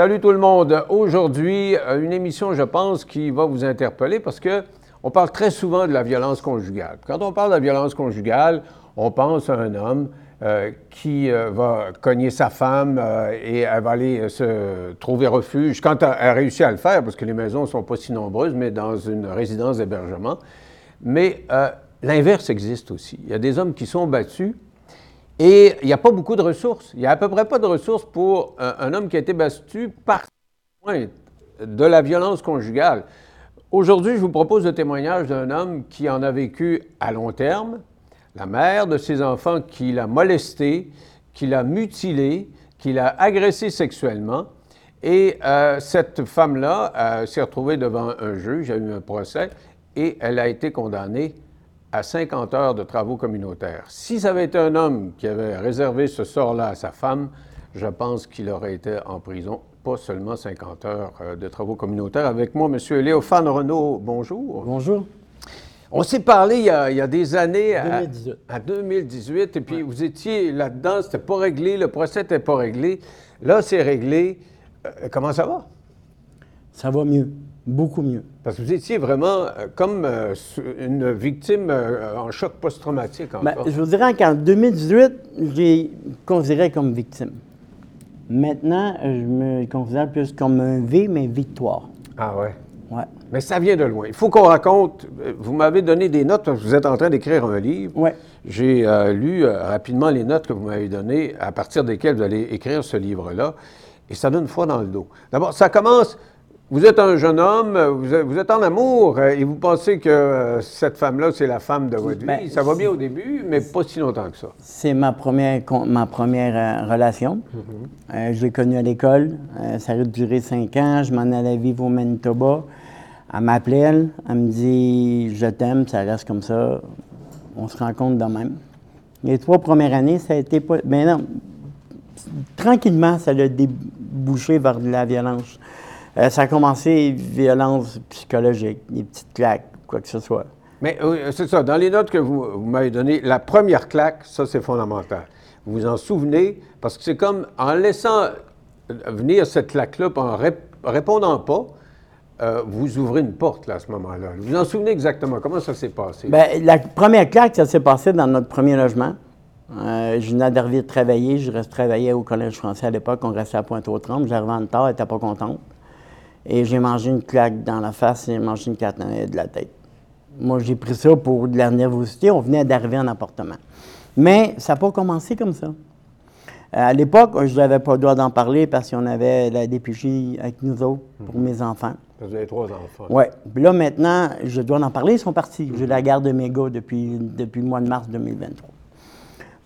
Salut tout le monde. Aujourd'hui, euh, une émission, je pense, qui va vous interpeller parce que on parle très souvent de la violence conjugale. Quand on parle de la violence conjugale, on pense à un homme euh, qui euh, va cogner sa femme et elle va aller se trouver refuge quand elle, réussit à le faire, parce que les maisons ne sont pas si nombreuses, mais dans une résidence d'hébergement. Mais l'inverse existe aussi. Il y a des hommes qui sont battus et il n'y a pas beaucoup de ressources. Il n'y a à peu près pas de ressources pour un, homme qui a été battu par de la violence conjugale. Aujourd'hui, je vous propose le témoignage d'un homme qui en a vécu à long terme, la mère de ses enfants qui l'a molesté, qui l'a mutilé, qui l'a agressé sexuellement. Et euh, cette femme-là euh, s'est retrouvée devant un juge, a eu un procès, et elle a été condamnée à 50 heures de travaux communautaires. Si ça avait été un homme qui avait réservé ce sort-là à sa femme, je pense qu'il aurait été en prison, pas seulement 50 heures euh, de travaux communautaires. Avec moi, M. Léophane Renault, bonjour. Bonjour. On s'est parlé il y, a, des années, 2018. À, 2018, et puis vous étiez là-dedans, c'était pas réglé, le procès n'était pas réglé. Là, c'est réglé. Euh, comment ça va? Ça va mieux. Beaucoup mieux. Parce que vous étiez vraiment euh, comme euh, une victime euh, en choc post-traumatique. Ben, je vous dirais qu'en 2018, j'ai considéré comme victime. Maintenant, je me considère plus comme un V, mais victoire. Ah ouais? Ouais. Mais ça vient de loin. Il faut qu'on raconte. Vous m'avez donné des notes parce que vous êtes en train d'écrire un livre. Ouais. J'ai lu rapidement les notes que vous m'avez données, à partir desquelles vous allez écrire ce livre-là. Et ça donne foi dans le dos. D'abord, ça commence vous êtes un jeune homme, vous êtes, en amour euh, et vous pensez que euh, cette femme-là, c'est la femme de votre ben, vie. Ça va bien au début, mais pas si longtemps que ça. C'est ma première, ma première euh, relation. Mm-hmm. je l'ai connue à l'école. ça a duré cinq ans. Je m'en allais vivre au Manitoba. Elle m'appelait, elle. Elle me dit Je t'aime, ça reste comme ça. On se rencontre de même. Les trois premières années, ça a été pas. Mais ben non, tranquillement, ça a débouché vers de la violence. Euh, ça a commencé violence psychologique, des petites claques, quoi que ce soit. Mais c'est ça, dans les notes que vous, m'avez données, la première claque, ça c'est fondamental. Vous vous en souvenez, parce que c'est comme en laissant venir cette claque-là, en répondant pas, euh, vous ouvrez une porte là, à ce moment-là. Vous vous en souvenez exactement? Comment ça s'est passé? Bien, la première claque, ça s'est passé dans notre premier logement. Euh, je venais d'arriver de travailler, je restais travailler au Collège français à l'époque, on restait à Pointe-aux-Trembles. J'arrivais en retard, elle n'était pas contente. Et j'ai mangé une claque dans la face et j'ai mangé une claque de la tête. Moi, j'ai pris ça pour de la nervosité. On venait d'arriver en appartement. Mais ça n'a pas commencé comme ça. Euh, à l'époque, je n'avais pas le droit d'en parler parce qu'on avait la DPJ avec nous autres pour mhm. mes enfants. Vous avez trois enfants. Oui. Puis là, maintenant, je dois en parler. Ils sont partis. J'ai la garde de mes gars depuis, depuis le mois de mars 2023.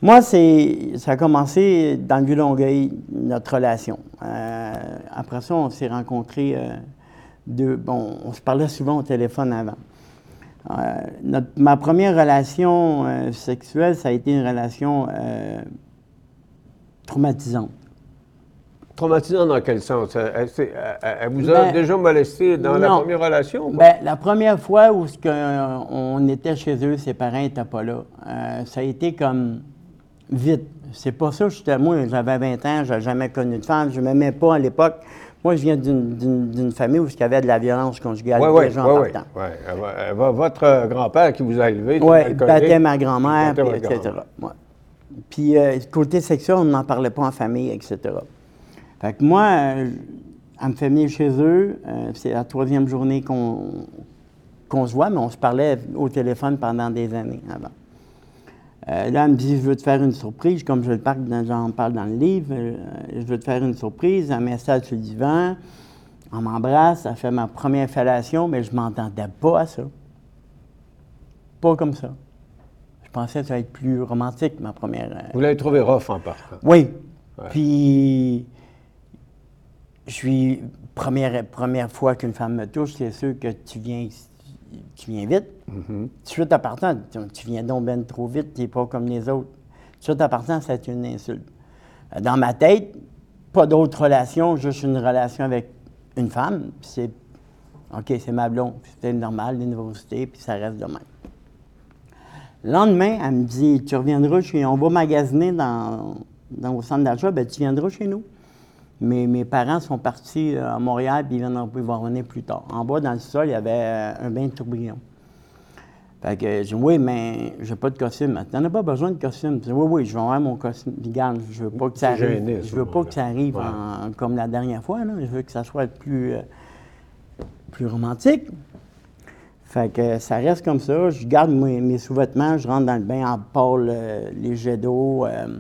Moi, c'est, ça a commencé dans le Vieux-Longueuil, notre relation. Euh, après ça, on s'est rencontrés euh, de, bon, on se parlait souvent au téléphone avant. Euh, ma première relation sexuelle, ça a été une relation traumatisante. Traumatisante dans quel sens? Elle, vous a ben, déjà molesté dans la première relation? Ben, la première fois où on était chez eux, ses parents n'étaient pas là, ça a été comme vite. C'est pas ça. J'étais, moi, j'avais 20 ans, je n'avais jamais connu de femme, je ne m'aimais pas à l'époque. Moi, je viens d'une famille où il y avait de la violence conjugale ouais, ouais, déjà ouais, ouais, Votre grand-père qui vous a élevé, Oui, il battait ma grand-mère, etc. Puis, euh, côté sexuel, on n'en parlait pas en famille, etc. Fait que moi, euh, elle me fait venir chez eux. Euh, c'est la troisième journée qu'on qu'on se voit, mais on se parlait au téléphone pendant des années avant. Euh, là, elle me dit, je veux te faire une surprise, comme je le parle, j'en parle dans le livre, euh, je veux te faire une surprise. Elle m'installe sur le divan, on m'embrasse, elle fait ma première fellation, mais je ne m'entendais pas à ça. Pas comme ça. Je pensais que ça allait être plus romantique, ma première. Euh, Vous l'avez trouvé rough en partant? Oui. Puis, je suis, première, première fois qu'une femme me touche, c'est sûr que tu viens ici tu viens vite. Mm -hmm. Tout partant, tu viens donc ben trop vite, tu n'es pas comme les autres. Tout à partant, c'est une insulte. Euh, dans ma tête, pas d'autre relation, juste une relation avec une femme, c'est OK, c'est ma blonde, c'était normal, l'université, puis ça reste de même. Le lendemain, elle me dit Tu reviendras chez on va magasiner dans, dans au centre d'achat, ben, tu viendras chez nous. Mais mes parents sont partis à Montréal, puis ils, vont revenir plus tard. En bas, dans le sol, il y avait un bain de tourbillon. Fait que j'ai dit, oui, mais j'ai pas de costume. Tu n'en as pas besoin de costume. oui, oui, je vais avoir mon costume. Je veux pas que ça arrive. je veux pas que ça arrive comme la dernière fois. Là. Je veux que ça soit plus, euh, plus romantique. Fait que ça reste comme ça. Je garde mes, sous-vêtements, je rentre dans le bain, en part les jets d'eau, euh,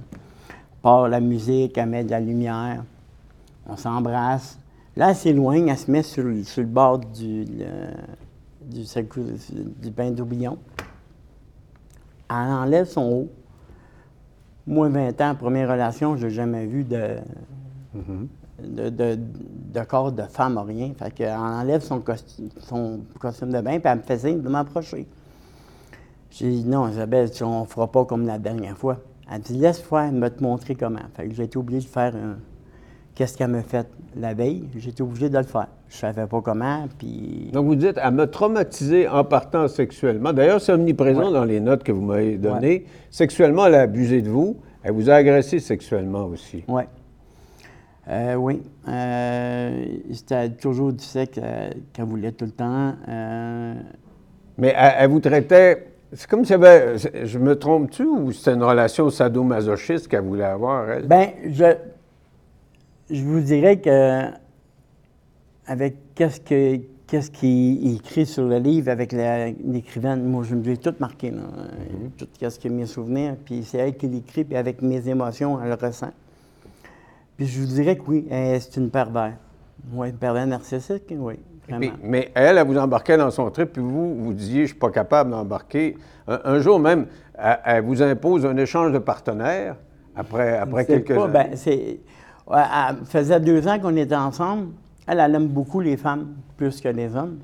part la musique, elle met de la lumière. On s'embrasse. Là, elle s'éloigne, elle se met sur, sur le bord du, du, du bain d'oublion. Elle enlève son haut. Moi, 20 ans, première relation, je n'ai jamais vu de, de, de, corps de femme, rien. Fait qu'elle enlève son costume, son costume de bain, puis elle me fait signe de m'approcher. J'ai dit non, Isabelle, on ne fera pas comme la dernière fois. Elle dit laisse faire, me te montrer comment. Fait que j'ai été obligé de faire un, Qu'est-ce qu'elle m'a fait? La veille? J'étais obligé de le faire. Je savais pas comment, puis... Donc, vous dites, elle m'a traumatisé en partant sexuellement. D'ailleurs, c'est omniprésent dans les notes que vous m'avez données. Sexuellement, elle a abusé de vous. Elle vous a agressé sexuellement aussi. Ouais. Euh, oui. Euh, C'était toujours du sexe euh, qu'elle voulait tout le temps. Euh. Mais elle, vous traitait... C'est comme si elle avait... Je me trompe-tu ou c'était une relation sadomasochiste qu'elle voulait avoir, elle? Bien, je je vous dirais que avec qu'est-ce que qu'est-ce qu'il écrit sur le livre avec l'écrivaine, moi je me l'ai tout marqué, là, mm-hmm. tout ce qui est mes souvenirs, puis c'est elle qui l'écrit, puis avec mes émotions, elle le ressent. Puis je vous dirais que oui, c'est une pervers. Oui, une pervers narcissique, oui. mais elle, elle vous embarquait dans son trip, puis vous, vous disiez, je ne suis pas capable d'embarquer. Un, jour même, elle, vous impose un échange de partenaires après, après quelques pas, ben, elle faisait deux ans qu'on était ensemble. Elle, elle aime beaucoup les femmes plus que les hommes.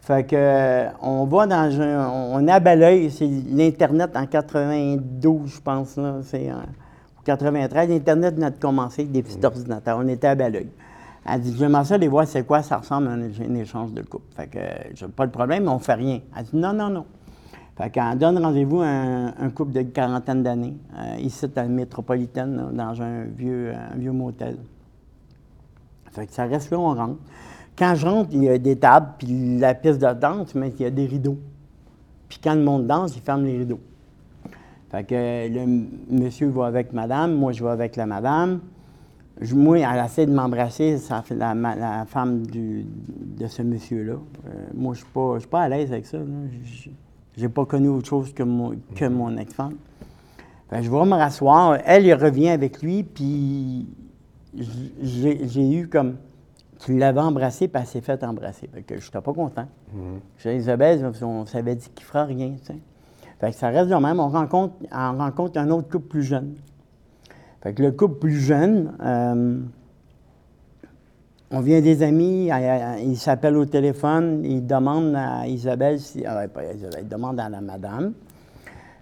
Fait que, on va dans un. On est à Belleuil, c'est l'Internet en 92, je pense, là. C'est en 93. L'Internet venait de commencer avec des petits ordinateurs. On était à Belleuil. Elle dit J'aimerais ça aller voir c'est quoi, ça ressemble à un, échange de couple. Fait que, j'ai pas de problème, mais on fait rien. Elle dit Non, non, non. Fait qu'elle donne rendez-vous à un, couple de quarantaine d'années, euh, ici à la métropolitaine, dans un vieux, un vieux motel. Fait que ça reste là, on rentre. Quand je rentre, il y a des tables, puis la piste de danse, mais il y a des rideaux. Puis quand le monde danse, il ferme les rideaux. Fait que le monsieur va avec madame, moi je vais avec la madame. moi, elle essaie de m'embrasser, fait la, femme de ce monsieur-là. Euh, moi, je ne suis, pas à l'aise avec ça. J'ai pas connu autre chose que mon, que mon ex-femme. je vais me rasseoir. Elle, elle revient avec lui, puis j'ai eu comme. Tu l'avais embrassé, puis elle s'est fait embrasser. Fait que je n'étais pas content. Mm-hmm. J'ai Isabelle, on s'avait dit qu'il fera rien. Fait que ça reste le même. On rencontre, on rencontre un autre couple plus jeune. Fait que le couple plus jeune, euh, on vient des amis, il s'appelle au téléphone, il demande à Isabelle, si, ah pas Isabelle, il demande à la madame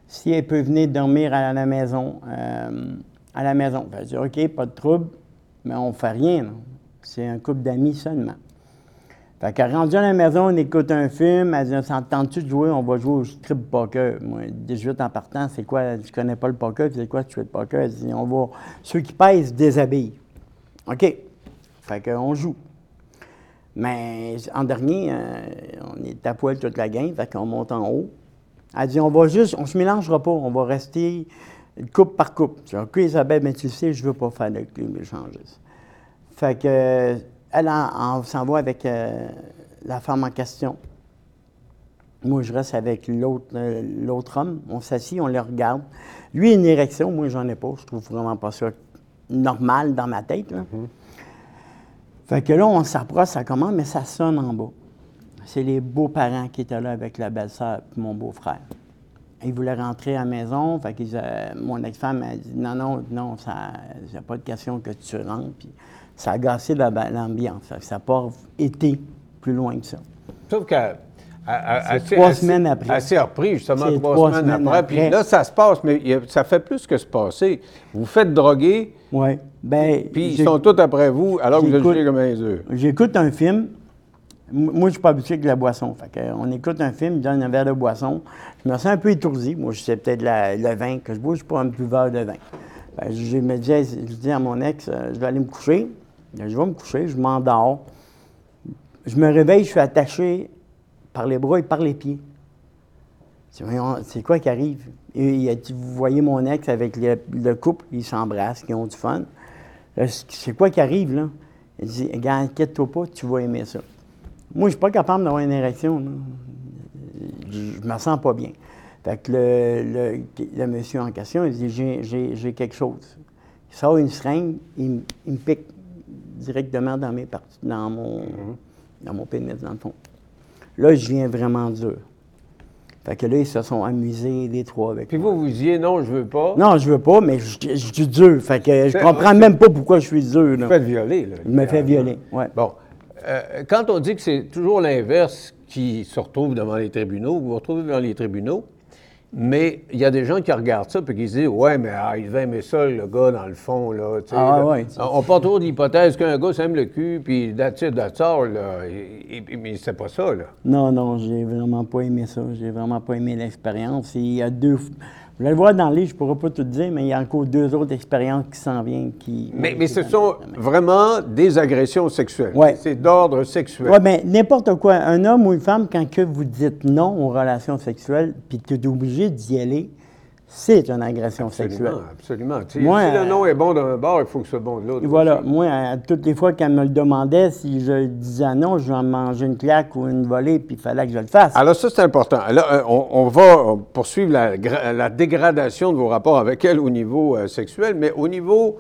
si elle peut venir dormir à la maison. Euh, à la maison. Elle dit OK, pas de trouble, mais on ne fait rien. C'est un couple d'amis seulement. Fait qu'elle rendu à la maison, on écoute un film, elle dit S'entends-tu de jouer? On va jouer au strip poker. Moi, 18 en partant, c'est quoi? Je connais pas le poker, c'est quoi le poker? Elle dit On va. Ceux qui pèsent déshabillent. OK. Fait qu'on joue. Mais en dernier, euh, on est à poil toute la gang, fait qu'on monte en haut. Elle dit, on va juste, on se mélangera pas, on va rester coupe par coupe. Je dis, OK, Isabelle, mais tu sais, je veux pas faire de club échangeuse. Fait que, elle, on, s'en va avec euh, la femme en question. Moi, je reste avec l'autre, euh, homme. On s'assied, on le regarde. Lui, a une érection, moi, j'en ai pas. Je trouve vraiment pas ça normal dans ma tête. Mm-hmm. Fait que là, on s'approche, ça commence, mais ça sonne en bas. C'est les beaux-parents qui étaient là avec la belle-sœur et mon beau-frère. Ils voulaient rentrer à la maison, fait que mon ex-femme a dit non, non, non, ça n'y pas de question que tu rentres. Puis ça a gâché l'ambiance. Ça n'a pas été plus loin que ça. Sauf que trois semaines après. Assez repris, justement, trois, semaines, après. Puis là, ça se passe, mais ça fait plus que se passer. Vous faites droguer. Oui. Ben, puis ils sont tous après vous, alors que vous êtes comme un œufs. J'écoute un film. Moi, je ne suis pas habitué avec la boisson. Fait on écoute un film, il donne un verre de boisson. Je me sens un peu étourdi. Moi, je sais peut-être le vin que je bois, je ne suis pas un buveur de vin. Ben, je me disais, je dis à mon ex, euh, je vais aller me coucher. Je vais me coucher, je m'endors. Je me réveille, je suis attaché par les bras et par les pieds. C'est quoi qui arrive? Et, vous voyez mon ex avec le, couple, ils s'embrassent, ils ont du fun. C'est quoi qui arrive, là? Il dit, regarde, inquiète-toi pas, tu vas aimer ça. Moi, je suis pas capable d'avoir une érection. Je me sens pas bien. Fait que le, le, monsieur en question, il dit J'ai quelque chose. Il sort une seringue, il, me pique directement dans mes parties, dans mon, mm-hmm. dans mon pénis, dans le fond. Là, je viens vraiment dur. Fait que là, ils se sont amusés, les trois, avec Puis vous, vous disiez non, je veux pas. Non, je veux pas, mais je, suis dur. Fait que je comprends même pas pourquoi je suis dur. Vous faites violer, là. Il me fait violer, oui. Bon. Euh, quand on dit que c'est toujours l'inverse qui se retrouve devant les tribunaux, vous vous retrouvez devant les tribunaux, mais il y a des gens qui regardent ça et qui se disent Ouais, mais ah, il devait aimer ça, le gars, dans le fond. Là, ah, ouais, on part toujours l'hypothèse qu'un gars s'aime le cul, puis d'attitude de là. mais c'est pas ça, là. Non, non, j'ai vraiment pas aimé ça. J'ai vraiment pas aimé l'expérience. Il y a deux. Vous allez le voir dans le livre, je ne pourrais pas tout dire, mais il y a encore deux autres expériences qui s'en viennent. Qui, mais, mais ce sont vraiment des agressions sexuelles. Ouais. C'est d'ordre sexuel. Oui, mais n'importe quoi. Un homme ou une femme, quand que vous dites non aux relations sexuelles, puis que tu es obligé d'y aller, c'est une agression sexuelle. Absolument. si le nom est bon d'un bord, il faut que ce soit bon de l'autre. Voilà. Moi, toutes les fois qu'elle me le demandait, si je disais non, je vais manger une claque ou une volée, puis il fallait que je le fasse. Alors ça, c'est important. Là, euh, on, va poursuivre la, dégradation de vos rapports avec elle au niveau euh, sexuel, mais au niveau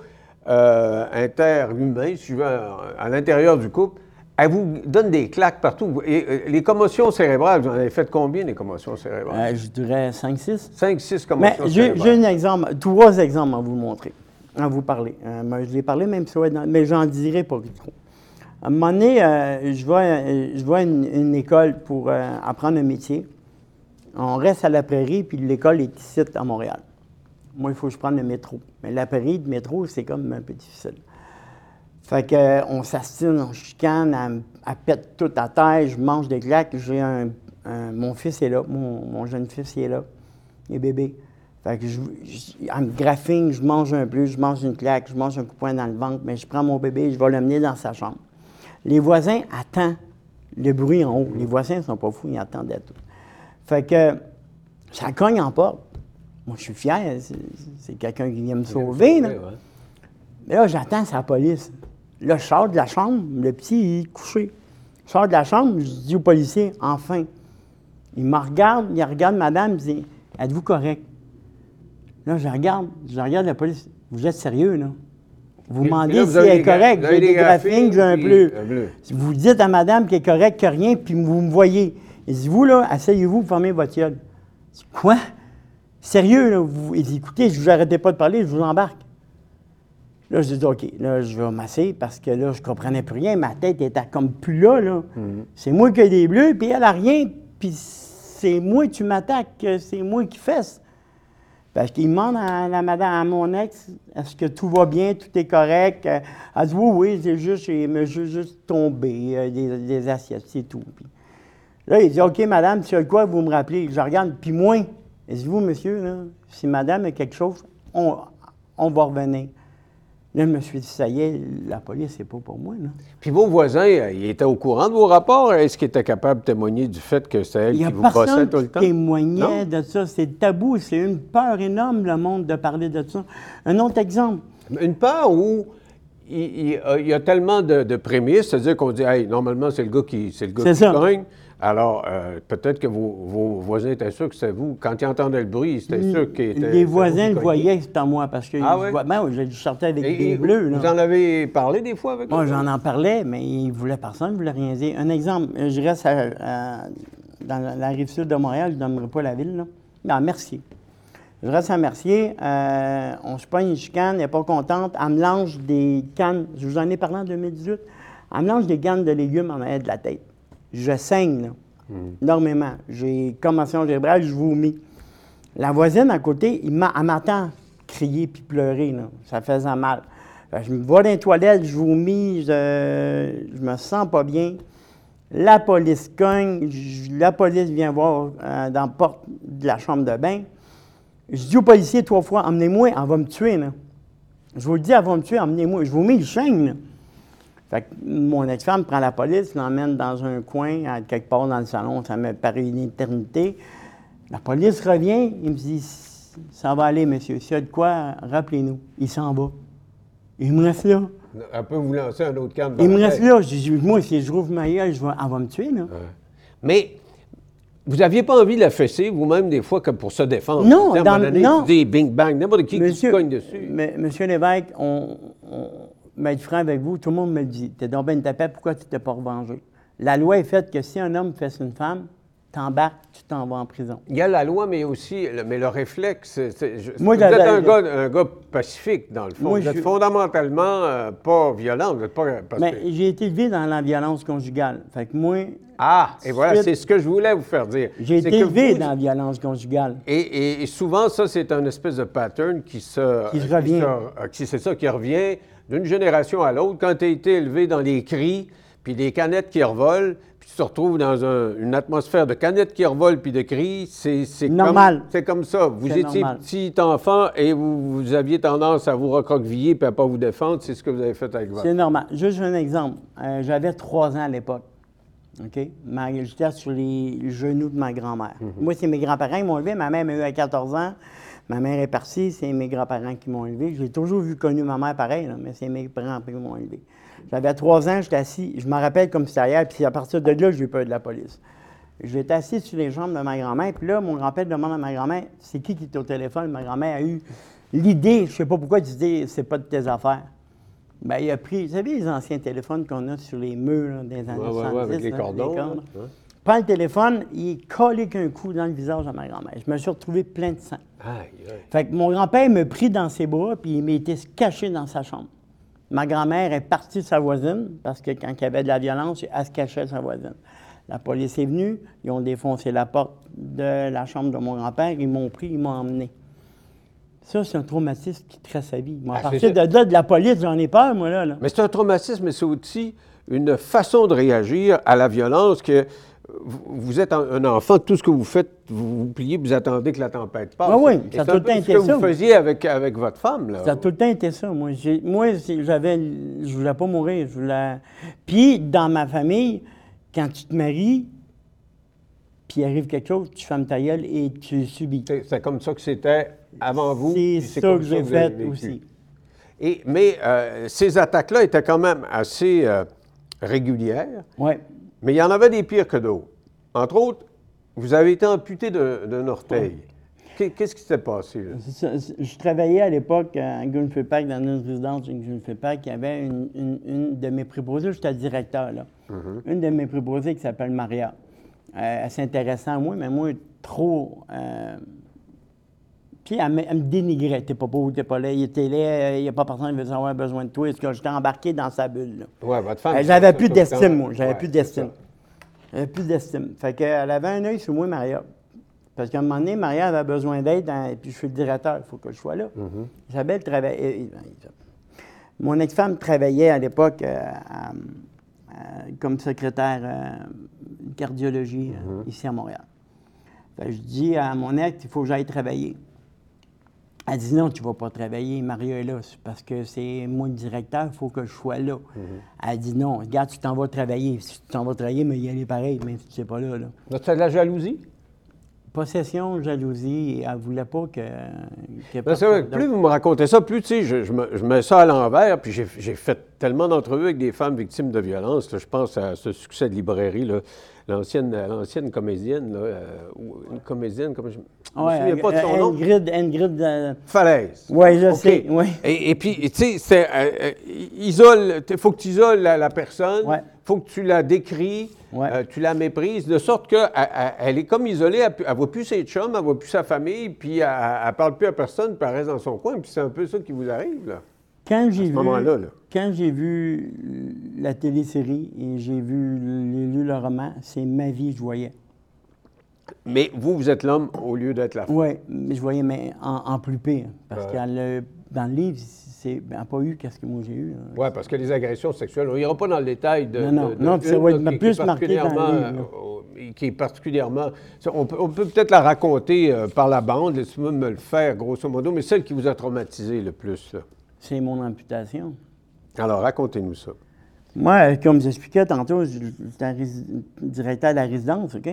euh, interhumain, si je veux, à l'intérieur du couple, elle vous donne des claques partout. Et, euh, les commotions cérébrales, vous en avez fait combien, des commotions cérébrales? Euh, je dirais 5-6. 5-6 commotions mais J'ai un exemple, trois exemples à vous montrer, à vous parler. Euh, je l'ai parlé même sur mais j'en dirai pas trop. À un moment donné, je vais, je une, école pour apprendre un métier. On reste à la prairie, puis l'école est ici à Montréal. Moi, il faut que je prenne le métro. Mais la prairie, de métro, c'est comme un peu difficile. Fait qu'on s'assine, on chicane, elle, pète tout à terre, je mange des claques. J'ai un, Mon fils est là, mon, jeune fils est là, il est bébé. Fait que je, en graphine, je mange un peu, je mange une claque, je mange un coup de poing dans le ventre, mais je prends mon bébé, je vais l'amener dans sa chambre. Les voisins attendent le bruit en haut. Les voisins ne sont pas fous, ils attendent tout. Fait que ça cogne en porte. Moi, je suis fier, c'est quelqu'un qui vient me sauver. Là. Mais là, j'attends sa police. Là, je sors de la chambre, le petit, il est couché. Je sors de la chambre, je dis au policier, enfin. Il me regarde, il regarde madame, il dit Êtes-vous correct? Là, je regarde, je regarde la police. Vous êtes sérieux, là? Vous demandez si elle est correcte. J'ai des graphiques, j'ai un bleu. Vous dites à madame qu'elle est correcte, que rien, puis vous me voyez. Il dit Vous, là, asseyez-vous, fermez votre gueule. Je dis Quoi? Sérieux, là? Vous... Il dit Écoutez, je vous arrêtez pas de parler, je vous embarque. Là, je dis, OK, là, je vais masser parce que là, je ne comprenais plus rien. Ma tête était comme plus là. là. Mhm. C'est moi qui ai des bleus, puis elle n'a rien, puis c'est moi qui tu m'attaques, c'est moi qui fesse. Parce qu'il demande à la madame, à mon ex, est-ce que tout va bien, tout est correct? Elle dit, oui, oui, c'est juste, je suis juste tombé, euh, des, assiettes, c'est tout. là, il dit, OK, madame, tu as quoi, vous me rappelez? Je regarde, puis moi, elle dit, vous, monsieur, là, si madame a quelque chose, on, on va revenir. Là, je me suis dit, ça y est, la police, c'est pas pour moi. Là. Puis vos voisins, euh, ils étaient au courant de vos rapports? Est-ce qu'ils étaient capables de témoigner du fait que c'est elle qui vous brossait tout le temps? Il témoignait de ça. C'est tabou. C'est une peur énorme, le monde, de parler de ça. Un autre exemple. Une peur où il, y a tellement de, prémices, c'est-à-dire qu'on dit, hey, normalement, c'est le gars qui, c'est le gars qui gagne. Alors, euh, peut-être que vos, voisins étaient sûrs que c'était vous. Quand ils entendaient le bruit, c'était sûr qu'ils étaient. Les voisins le voyaient, c'était moi, parce que ah, ben, je sortais avec des bleus. Vous en avez parlé des fois avec Moi, j'en en parlais, mais ils ne voulaient personne, ils ne voulaient rien dire. Un exemple, je reste dans la rive sud de Montréal, je ne donnerai pas la ville, là. Dans Mercier. Je reste à Mercier, euh, on se pogne une chicane, elle n'est pas contente, elle me lance des cannes, je vous en ai parlé en 2018, elle me lance des cannes de légumes en arrière de la tête je saigne, hmm. énormément. J'ai commotion cérébrale, je vomis. La voisine à côté, elle m'attend crier puis pleurer, là. ça faisait mal. Je me vois dans les toilettes, je vomis, je, je me sens pas bien. La police cogne, la police vient voir euh, dans la porte de la chambre de bain. Je dis au policier trois fois, emmenez-moi, on va me tuer. Là. Je vous le dis, avant de me tuer, emmenez-moi. Je vous mets le chaîne. Fait que mon ex-femme prend la police, l'emmène dans un coin, quelque part dans le salon, ça me paraît une éternité. La police revient, il me dit Ça va aller, monsieur. S'il y a de quoi, rappelez-nous. Il s'en va. Il me reste là. Elle peut vous lancer un autre camp. Il me reste là. Je dis Moi, si je rouvre ma gueule, je vais... elle va me tuer. Là. Mais vous n'aviez pas envie de la fesser vous-même, des fois, comme pour se défendre? Non, dans, donné, non. Dis bing bang, n'importe qui qui se cogne dessus. Mais, monsieur l'évêque, on, on être franc avec vous, tout le monde me le dit. T'es dans ben tapette, pourquoi tu t'es pas revengé? La loi est faite que si un homme fesse une femme, t'embarques, tu t'en vas en prison. Il y a la loi, mais aussi le, mais le réflexe. vous êtes un, gars, un, gars, pacifique, dans le fond. vous êtes fondamentalement euh, pas violent. Vous êtes pas Mais j'ai été élevé dans la violence conjugale. Fait que moi. Ah, et voilà, c'est ce que je voulais vous faire dire. J'ai été élevé dans la violence conjugale. Et, souvent, ça, c'est un espèce de pattern qui se. Qui revient. c'est ça, qui revient d'une génération à l'autre. Quand tu as été élevé dans les cris, puis des canettes qui revolent, puis tu te retrouves dans une atmosphère de canettes qui revolent puis de cris, c'est normal. C'est comme ça. Vous étiez petit enfant et vous, aviez tendance à vous recroqueviller puis à pas vous défendre. C'est ce que vous avez fait avec votre. C'est normal. Juste un exemple. Euh, j'avais trois ans à l'époque. OK? J'étais sur les genoux de ma grand-mère. Mhm. Moi, c'est mes grands-parents qui m'ont élevé. Ma mère m'a eu à 14 ans. Ma mère est partie, c'est mes grands-parents qui m'ont élevé. J'ai toujours vu connu ma mère pareil, mais c'est mes parents qui m'ont élevé. J'avais trois ans, j'étais assis, je me rappelle comme c'était hier, puis à partir de là, j'ai eu peur de la police. J'étais assis sur les jambes de ma grand-mère, puis là, mon grand-père demande à ma grand-mère c'est qui qui est au téléphone Ma grand-mère a eu l'idée, je ne sais pas pourquoi, de dire c'est pas de tes affaires. Bien, il a pris, vous savez, les anciens téléphones qu'on a sur les murs des années ouais, 70, avec les cordons. Prends le téléphone, il collé qu'un coup dans le visage à ma grand-mère. Je me suis retrouvé plein de sang. Fait que mon grand-père me prit dans ses bras, puis il m'était caché dans sa chambre. Ma grand-mère est partie de sa voisine, parce que quand il y avait de la violence, elle se cachait de sa voisine. La police est venue, ils ont défoncé la porte de la chambre de mon grand-père, ils m'ont pris, ils m'ont emmené. Ça, c'est un traumatisme qui trace sa vie. à ah, partir de là, de la police, j'en ai peur, moi, là. Mais c'est un traumatisme, mais c'est aussi une façon de réagir à la violence que vous êtes un enfant, tout ce que vous faites, vous vous pliez, vous attendez que la tempête passe. Ah oui, ça a tout le temps été ça. ce que vous faisiez avec, avec votre femme, là. Ça a tout le temps été ça. Moi, moi j'avais, je voulais pas mourir. Je voulais... Puis, dans ma famille, quand tu te maries, puis il arrive quelque chose, tu fermes ta gueule et tu subis. C'est comme ça que c'était avant vous. C'est ça que j'ai fait aussi. Et, mais euh, ces attaques-là étaient quand même assez euh, régulières. Oui. Mais il y en avait des pires que d'autres. Entre autres, vous avez été amputé d'un orteil. Qu'est-ce qui s'est passé? Là? Je travaillais à l'époque à Gunfrey Park, dans une résidence de Gunfrey Park. Il y avait une, de mes préposées, j'étais directeur, là. Mm-hmm. Une de mes préposées qui s'appelle Maria. Euh, elle s'intéressait à moi, mais moi, trop. Euh, puis elle me, dénigrait. T'es pas beau, t'es pas là, il était là, il n'y a pas personne qui veut avoir besoin de toi. Est-ce que j'étais embarqué dans sa bulle? Oui, votre femme. Euh, j'avais plus d'estime, moi. J'avais plus d'estime. J'avais plus d'estime. Fait qu'elle avait un œil sur moi, Maria. Parce qu'à un moment donné, Maria avait besoin d'aide, et puis je suis le directeur, il faut que je sois là. Mm-hmm. Isabelle travaillait. Mon ex-femme travaillait à l'époque euh, comme secrétaire de euh, cardiologie mm-hmm. ici à Montréal. Fait je dis à mon ex, il faut que j'aille travailler. Elle dit non, tu ne vas pas travailler, Maria est là, parce que c'est moi le directeur, il faut que je sois là. Mhm. Elle dit non, regarde, tu t'en vas travailler. Si tu t'en vas travailler, mais y aller pareil, même si tu n'es pas là. là. Tu as de la jalousie? Possession, jalousie, elle ne voulait pas que. plus vous me racontez ça, plus sais, je, me, mets ça à l'envers, puis j'ai fait tellement d'entrevues avec des femmes victimes de violence. je pense à ce succès de librairie, l'ancienne l'ancienne comédienne, là, euh, une comédienne, comme je Ouais, me souviens pas de son nom. Ingrid, Ingrid euh, Falaise. Oui, je sais. Ouais. Et, et, puis, tu sais, c'est euh, isole, il faut que tu isoles la, personne, il faut que tu la décris, tu la méprises, de sorte qu'elle elle est comme isolée, elle ne voit plus ses chums, elle ne voit plus sa famille, puis elle ne parle plus à personne, puis elle reste dans son coin, puis c'est un peu ça qui vous arrive, là. Quand j'ai vu, là, quand j'ai vu la télésérie et j'ai vu, lu le roman, c'est ma vie que je voyais. Mais vous, vous êtes l'homme au lieu d'être la femme. Oui, mais je voyais mais en, plus pire. Parce que dans le livre, c'est n'a pas eu qu'est-ce que moi j'ai eu. Oui, parce que les agressions sexuelles, on n'ira pas dans le détail de. Non, non, non ça va être plus marqué dans le livre, euh, qui est particulièrement. On peut peut-être la raconter euh, par la bande, laissez-moi me le faire, grosso modo, mais celle qui vous a traumatisé le plus. C'est mon amputation. Alors, racontez-nous ça. Moi, comme j'expliquais tantôt, j'étais directeur de la résidence, OK?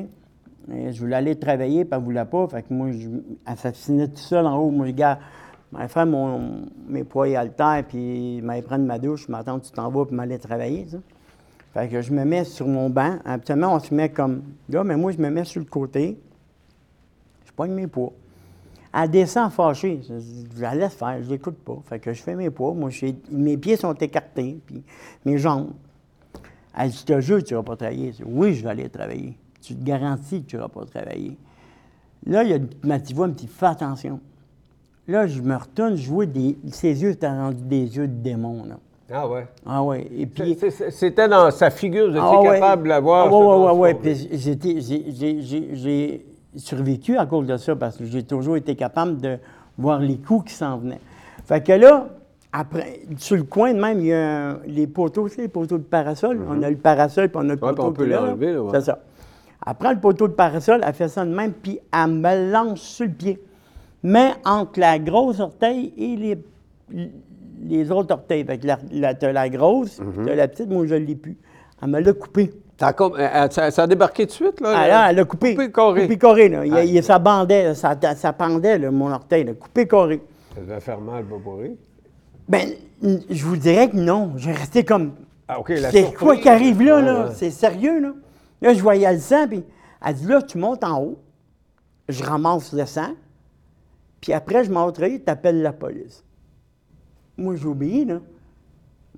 je voulais aller travailler, ne voulait pas. Fait que moi, je, elle tout seul en haut. Moi, je gars, je faire mon, mes poids et haltères, puis m'aller prendre ma douche, m'attends, tu t'en vas, puis m'aller travailler, ça. Fait que je me mets sur mon banc. Habituellement, on se met comme là, mais moi, je me mets sur le côté. Je pogne mes poids. Elle descend fâchée. Je la laisse faire, je l'écoute pas. Fait que je fais mes poids. Moi, mes pieds sont écartés, puis mes jambes. Elle dit, je te jure, tu vas pas travailler. oui, je vais aller travailler. Tu te garantis que tu vas pas travailler. Là, il y a ma petite voix me dit, fais attention. Là, je me retourne, je vois des, ses yeux étaient rendus des yeux de démon. Là. Ah ouais. Ah ouais. Et puis. C'était dans sa figure, vous étiez ah capable de la voir. Ah ouais, ouais, ouais, Puis j'ai survécu à cause de ça parce que j'ai toujours été capable de voir les coups qui s'en venaient. Fait que là, après, sur le coin de même, il y a les poteaux, tu sais, les poteaux de parasol. Mm-hmm. On a le parasol, puis on a le poteau. on peut l'enlever, là. C'est ça. Après le poteau de parasol, elle fait ça de même, puis elle me lance sur le pied. Mais entre la grosse orteil et les, les autres orteils. Fait que la, la, la grosse, mm la petite, moi, je ne l'ai plus. Elle me l'a coupé. Ça a, ça, a débarqué de suite, là? Ah, là, elle a coupé. Coupé là. Il, ça bandait, ça, ça pendait, là, mon orteil, là. Coupé carré. Ça devait faire mal, Boboré? Ben, je vous dirais que non. J'ai resté comme. Ah, OK, C'est quoi qui arrive là, là? C'est sérieux, là? Là, je voyais le sang, puis elle dit, là, tu montes en haut. Je ramasse le sang. Puis après, je montre, tu appelles la police. Moi, j'ai oublié, là.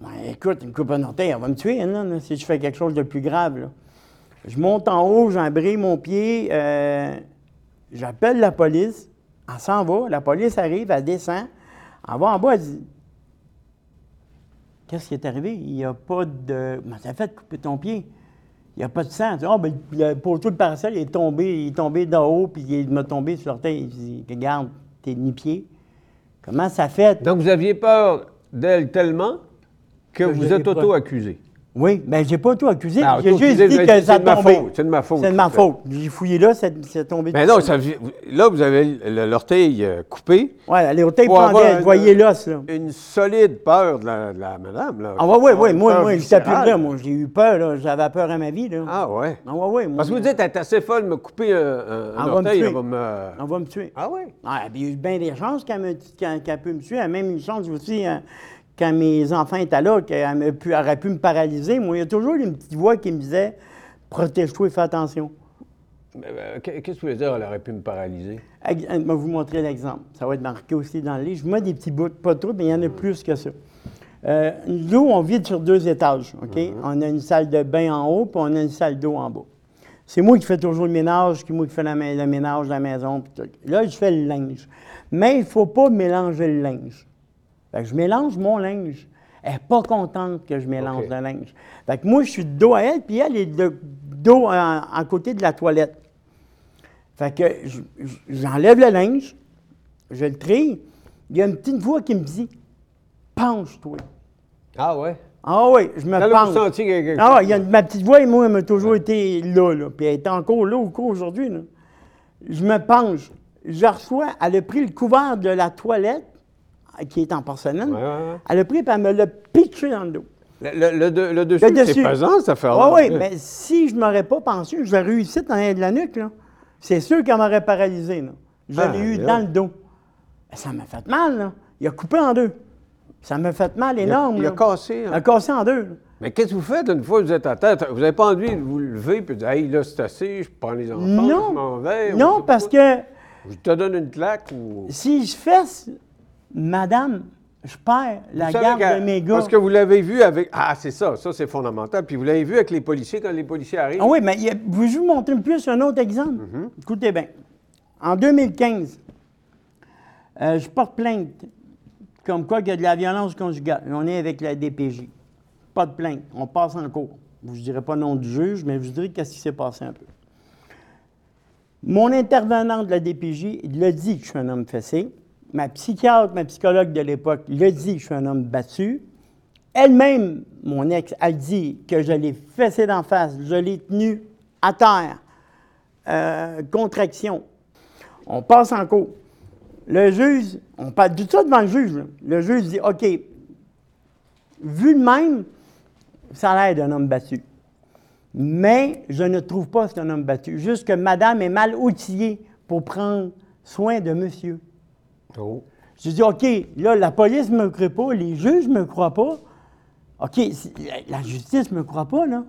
Ben, écoute, une coupe en orteil, elle va me tuer, hein, si je fais quelque chose de plus grave. Je monte en haut, j'embraye mon pied, euh, j'appelle la police, elle s'en va, la police arrive, elle descend, elle va en bas, elle dit Qu'est-ce qui est arrivé? Il n'y a pas de. Comment ça fait de couper ton pied? Il n'y a pas de sang. Oh, ben, le poteau de parasol est tombé, il est tombé d'en haut, puis il m'a tombé sur l'orteil. Il dit Regarde, t'es ni-pied. Comment ça fait? Donc, vous aviez peur d'elle tellement que, vous êtes auto-accusé. Oui, bien, j'ai pas auto-accusé. J'ai juste dit que ça. C'est de ma faute. C'est de ma faute. J'ai fouillé là, c'est tombé. Mais non, là, vous avez l'orteil euh, coupé. Oui, l'orteil pendait, vous voyez l'os. Une solide peur de la, madame. Là, ah, oui, oui, oui. Moi, moi j'étais plus là. Moi, j'ai eu peur. J'avais peur à ma vie. Là. Ah, ouais. Ah, oui, oui. Parce que vous dites, elle est assez folle de me couper un, un orteil. Elle va me. Elle va me tuer. Ah, oui. Ah, il y a eu bien des chances qu'elle peut me tuer. Elle a même une chance aussi. Quand mes enfants étaient là, qu'elle aurait pu me paralyser, moi, il y a toujours une petite voix qui me disait Protège-toi et fais attention. Euh, qu'est-ce que tu veux dire, elle aurait pu me paralyser? Je vais vous montrer l'exemple. Ça va être marqué aussi dans le livre. Je mets des petits bouts, pas trop, mais il y en a plus que ça. Euh, nous, on vit sur deux étages. OK? Mm-hmm. On a une salle de bain en haut, puis on a une salle d'eau en bas. C'est moi qui fais toujours le ménage, c'est moi qui fais le ménage de la maison. Là, je fais le linge. Mais il ne faut pas mélanger le linge je mélange mon linge. Elle n'est pas contente que je mélange le linge. Fait que moi, je suis de dos à elle, puis elle est de dos à, côté de la toilette. Fait que j'enlève le linge, je le trie. Il y a une petite voix qui me dit Penche-toi. Ah ouais? Ah oui, je me penche. quelque ah, y a ma petite voix, moi, elle m'a toujours été là, là. Puis elle est encore là aujourd'hui. Je me penche. Je reçois, elle a pris le couvert de la toilette, qui est en porcelaine. Elle a pris et elle me l'a pitché dans le dos. Le, le, dessus, c'est pesant, ça fait Oui, oui, mais si je ne m'aurais pas pensé, je l'aurais réussi dans de la nuque, là. C'est sûr qu'elle m'aurait paralysé, là. Je l'ai ah, eu dans le dos. Ça m'a fait mal, là. Il a coupé en deux. Ça m'a fait mal énorme. Il a, cassé. Hein. Il a cassé en deux. Mais qu'est-ce que vous faites une fois que vous êtes à tête? Vous n'avez pas envie de vous lever et de dire Hey, là, c'est assez, je prends les enfants, non. je m'en vais. Non, parce que. Je te donne une claque ou. Si je fais Madame, je perds la garde de mes gars. Parce que vous l'avez vu avec. Ah, c'est ça, ça c'est fondamental. Puis vous l'avez vu avec les policiers quand les policiers arrivent. Ah oui, mais vous vous montrer plus un autre exemple. Mm-hmm. Écoutez bien. En 2015, euh, je porte plainte comme quoi qu'il y a de la violence conjugale. On est avec la DPJ. Pas de plainte. On passe en cours. Je ne dirai pas le nom du juge, mais je vous dirai qu'est-ce qui s'est passé un peu. Mon intervenant de la DPJ, il a dit que je suis un homme fessé ma psychiatre, ma psychologue de l'époque, l'a dit je suis un homme battu. Elle-même, mon ex, a dit que je l'ai fessé d'en face, je l'ai tenu à terre, euh, contraction. On passe en cours. Le juge, on parle de tout devant le juge. Le juge dit OK, vu le même, ça a l'air d'un homme battu. Mais je ne trouve pas que c'est un homme battu. Juste que madame est mal outillée pour prendre soin de monsieur. Oh. Je dis OK, là, la police ne me croit pas, les juges ne me croient pas. OK, la justice ne me croit pas, là.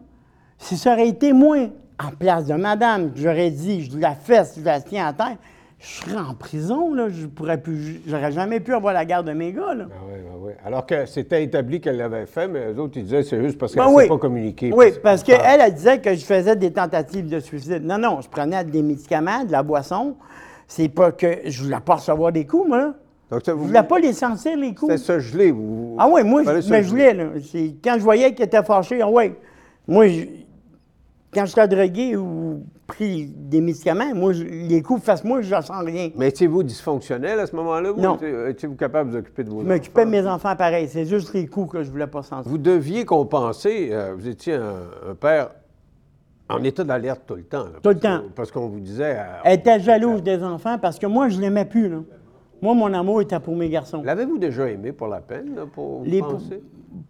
Si ça aurait été moi, en place de madame, j'aurais dit, je la fesse, je la tiens à terre, je serais en prison, là. Je pourrais plus, j'aurais jamais pu avoir la garde de mes gars, là. Ah oui, ah oui. Alors que c'était établi qu'elle l'avait fait, mais eux autres, ils disaient c'est juste parce qu'elle ne ben pas communiquer. Oui, parce, qu'elle, elle, disait que je faisais des tentatives de suicide. Non, non, je prenais des médicaments, de la boisson. C'est pas que je voulais pas recevoir des coups, moi, Donc, ça, vous, voulais pas les sentir, les coups. C'était ça gelé, vous. Ah oui, moi, je me gelais, là. Quand je voyais qu'il était fâché, ah oui. Moi, je, quand je suis drogué ou pris des médicaments, moi, les coups face moi, je ne sens rien. Mais étiez-vous dysfonctionnel à ce moment-là? Non. Étiez-vous capable de vous occuper de vos enfants? Je m'occupais de mes enfants pareil. C'est juste les coups que je ne voulais pas sentir. Vous deviez compenser. Euh, vous étiez un, père en état d'alerte tout le temps. tout le temps. parce qu'on vous disait... Euh, Elle était jalouse des enfants parce que moi, je ne l'aimais plus. Là. Moi, mon amour était pour mes garçons. L'avez-vous déjà aimé pour la peine, pour les penser?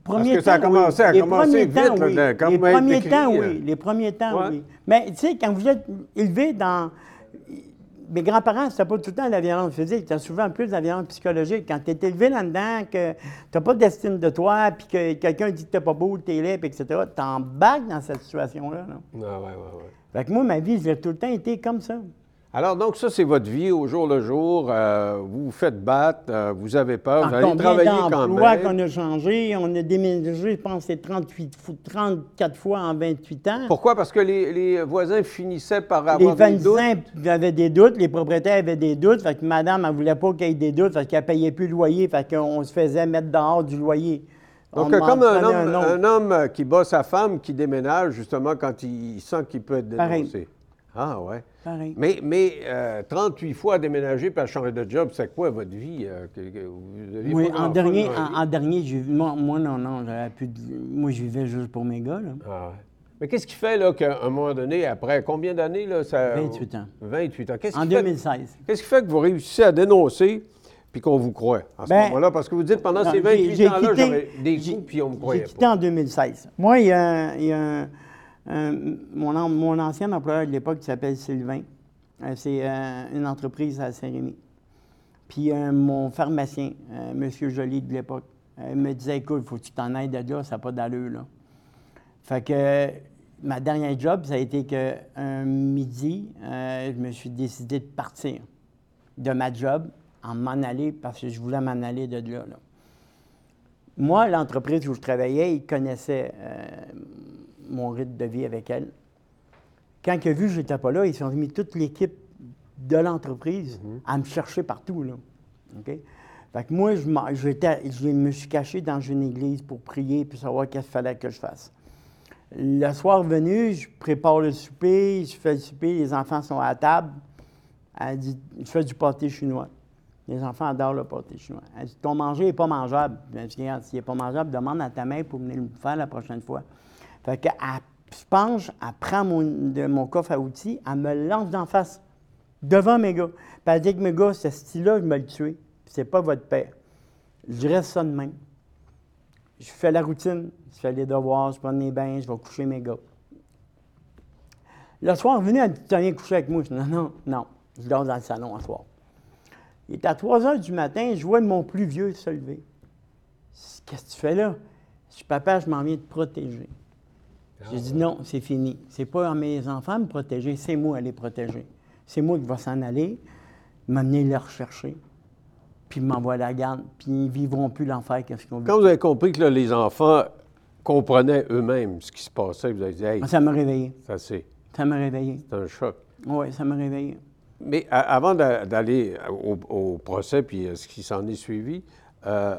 Parce que ça a commencé, à commencer vite, temps, oui. Les premiers temps, oui. Les premiers temps, oui. Mais tu sais, quand vous êtes élevé dans... Mes grands-parents, c'était pas tout le temps la violence physique, c'était souvent plus la violence psychologique. Quand tu es élevé là-dedans, que tu n'as pas d'estime de toi, puis que quelqu'un dit que tu n'es pas beau, tu es laid, etc., tu embarques dans cette situation-là. Ah, oui, oui, oui. Fait que moi, ma vie, j'ai tout le temps été comme ça. Alors, donc, ça, c'est votre vie au jour le jour. Euh, vous vous faites battre, euh, vous avez peur, vous allez travailler quand même. qu'on a changé, on a déménagé, je pense, c'est 38, 34 fois en 28 ans. Pourquoi? Parce que les, voisins finissaient par avoir des doutes? Les avaient des doutes, les propriétaires avaient des doutes, fait que madame, elle ne voulait pas qu'il y ait des doutes, parce qu'elle ne payait plus le loyer, fait qu'on se faisait mettre dehors du loyer. Donc, comme un homme, qui bat sa femme, qui déménage, justement, quand il sent qu'il peut être dénoncé. Ah, ouais. Mais, mais 38 euh, fois déménager pour changer de job, c'est quoi votre vie? Euh, oui, en dernier, en, dernier moi, moi, non, non, plus moi, je vivais juste pour mes gars. Là. Ah, mais qu'est-ce qui fait qu'à un moment donné, après combien d'années? Là, ça, 28 ans. 28 ans. en 2016. Qu'est-ce qui fait que vous réussissez à dénoncer puis qu'on vous croit à ce ben, moment-là? Parce que vous dites pendant ces 28 ans-là, j'avais des coups puis on me croyait J'ai quitté en 2016. Moi, il y a, il y a un euh, mon, mon, ancien employeur de l'époque qui s'appelle Sylvain, euh, c'est euh, une entreprise à Saint-Rémy. Puis mon pharmacien, M. Joly de l'époque, me disait Écoute, il faut que tu t'en ailles de là, ça n'a pas d'allure. Là. Fait que ma dernière job, ça a été qu'un midi, je me suis décidé de partir de ma job, en m'en aller, parce que je voulais m'en aller de là. Moi, l'entreprise où je travaillais, ils connaissaient mon rythme de vie avec elle. Quand il a vu que je n'étais pas là, ils ont mis toute l'équipe de l'entreprise mhm. à me chercher partout. Là. Fait que moi, je, je, me suis caché dans une église pour prier pour savoir qu'est-ce qu'il fallait que je fasse. Le soir venu, je prépare le souper, je fais le souper, les enfants sont à table. Elle dit, je fais du pâté chinois. Les enfants adorent le pâté chinois. Elle dit, ton manger n'est pas mangeable. Je dis, s'il n'est pas mangeable, demande à ta mère pour venir le faire la prochaine fois. Fait qu'elle se penche, elle prend mon, de mon coffre à outils, elle me lance d'en face, devant mes gars. Puis elle dit que mes gars, ce style-là, je me le tuer. c'est pas votre père. Je reste ça de même. Je fais la routine, je fais les devoirs, je prends mes bains, je vais coucher mes gars. Le soir, venez, elle dit, viens coucher avec moi. Je dis, non, non, non. Je dors dans le salon un soir. Il est à 3 heures du matin, je vois mon plus vieux se lever. Qu'est-ce que tu fais là? Je dis, papa, je m'en viens de protéger. J'ai dit non, c'est fini. C'est pas à mes enfants à me protéger, c'est moi à les protéger. C'est moi qui vais s'en aller, m'amener les rechercher, puis m'envoyer à la garde, puis ils vivront plus l'enfer qu'est-ce qu'on Quand vous avez compris que les enfants comprenaient eux-mêmes ce qui se passait, vous avez dit hey, Ça m'a réveillé. Ça c'est. Ça m'a réveillé. C'est un choc. Oui, ça m'a réveillé. Mais avant d'aller au, procès puis ce qui s'en est suivi, euh,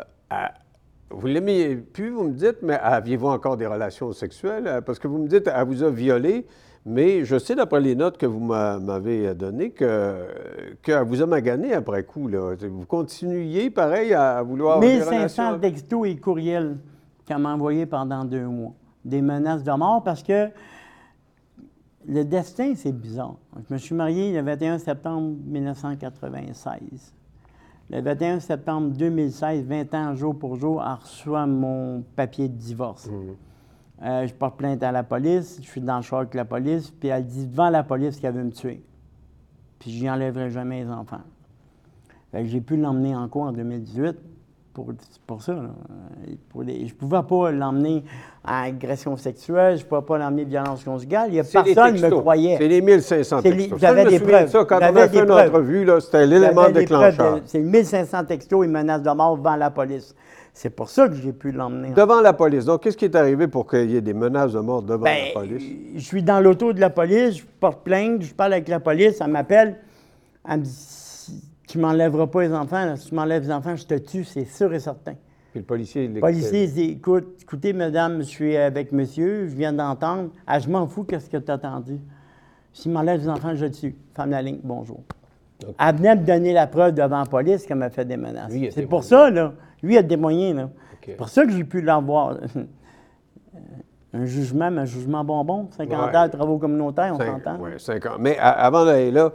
vous l'aimez plus, vous me dites, mais aviez-vous encore des relations sexuelles? Euh, parce que vous me dites, elle vous a violé, mais je sais, d'après les notes que vous m'avez données, qu'elle vous a magané après coup. Là. Vous continuiez, pareil, à vouloir 1500 textos et courriels qu'elle m'a envoyés pendant deux mois. Des menaces de mort parce que le destin, c'est bizarre. Je me suis marié le 21 septembre 1996. Le 21 septembre 2016, 20 ans jour pour jour, elle reçoit mon papier de divorce. Mhm. Euh, je porte plainte à la police, je suis dans le choc avec la police, puis elle dit devant la police qu'elle veut me tuer. Puis je n'y enlèverai jamais les enfants. j'ai pu l'emmener en cours en 2018 pour, pour ça. je ne pouvais pas l'emmener à agression sexuelle, je ne pouvais pas l'emmener à violence conjugale. Il y a personne qui me croyait. C'est les 1500 textos. J'avais des preuves. Ça, quand on a fait une entrevue, c'était l'élément déclencheur. C'est 1500 textos et menaces de mort devant la police. C'est pour ça que j'ai pu l'emmener. Devant la police. Donc, qu'est-ce qui est arrivé pour qu'il y ait des menaces de mort devant ben, la police? Je suis dans l'auto de la police, je porte plainte, je parle avec la police, elle m'appelle, elle me dit tu m'enlèveras pas les enfants. Si tu m'enlèves les enfants, je te tue, c'est sûr et certain. Puis le policier, Le policier dit écoute, écoutez, madame, je suis avec monsieur, je viens d'entendre. Ah, je m'en fous, qu'est-ce que tu as entendu? S'il m'enlève les enfants, je te tue. Femme de la ligne, bonjour. Elle venait me donner la preuve devant la police qu'elle m'a fait des menaces. C'est pour ça, là. Lui, il a des moyens, là. C'est pour ça que j'ai pu l'avoir. un jugement, mais un jugement bonbon, 50 ans de travaux communautaires, on s'entend. Oui, 50 Mais avant d'aller là,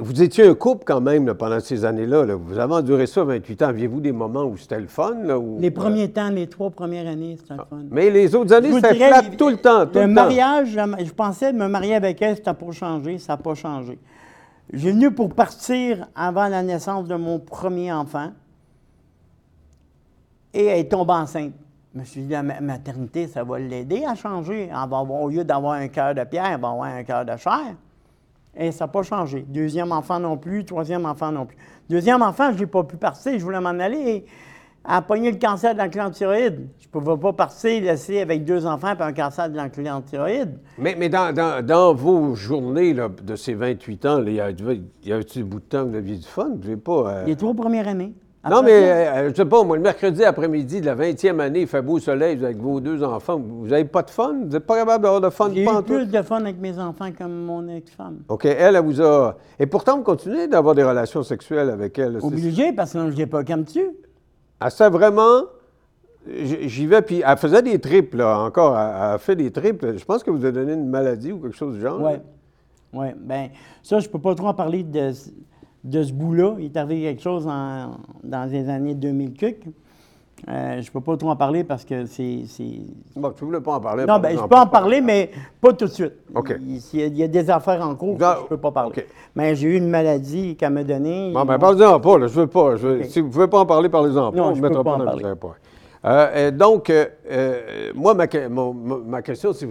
vous étiez un couple quand même pendant ces années-là. Vous avez enduré ça 28 ans. Aviez-vous des moments où c'était le fun? les premiers temps, les trois premières années, c'était le ah. fun. Mais les autres années, c'était flat tout le temps. Tout le, mariage, je pensais me marier avec elle, c'était pour changer. Ça n'a pas changé. J'ai venu pour partir avant la naissance de mon premier enfant. Et elle est tombée enceinte. Je me suis dit, la maternité, ça va l'aider à changer. au lieu d'avoir un cœur de pierre, elle va avoir un cœur de chair. Et ça n'a pas changé. Deuxième enfant non plus, troisième enfant non plus. Deuxième enfant, je n'ai pas pu partir, je voulais m'en aller. À pogner le cancer de la thyroïde. Je ne pouvais pas partir, laisser avec deux enfants et un cancer de la thyroïde. Mais, mais dans, vos journées de ces 28 ans, il y avait-il des bouts de temps que vous aviez du fun? Vous pas, euh, Les trois premières années non, mais euh, je ne sais pas, moi, le mercredi après-midi de la 20e année, il fait beau soleil avec vos deux enfants. Vous n'avez pas de fun? Vous n'êtes pas capable d'avoir de fun? J'ai eu plus de fun avec mes enfants que mon ex-femme. OK. Elle, elle vous a... Et pourtant, vous continuez d'avoir des relations sexuelles avec elle. Obligé, parce que je n'ai pas comme tu. Elle sait vraiment... J'y vais, puis elle faisait des tripes, là, encore. Elle, a fait des tripes. Je pense que vous avez donné une maladie ou quelque chose du genre. Oui. Oui. Bien, ça, je ne peux pas trop en parler de de ce bout-là. Il est arrivé quelque chose dans les années 2000 cuc. Euh, je ne peux pas trop en parler parce que c'est. Bon, tu ne voulais pas en parler? Non, bien, je peux en parler, mais pas tout de suite. OK. Il, y a des affaires en cours que je ne peux pas parler. Mais j'ai eu une maladie qu'elle m'a donnée. Bon, bien, parlez-en pas, là, je veux pas. Si vous ne pouvez pas en parler, parlez-en pas. Non, je ne peux pas en parler. Euh, donc, euh, moi, ma, ma, question, c'est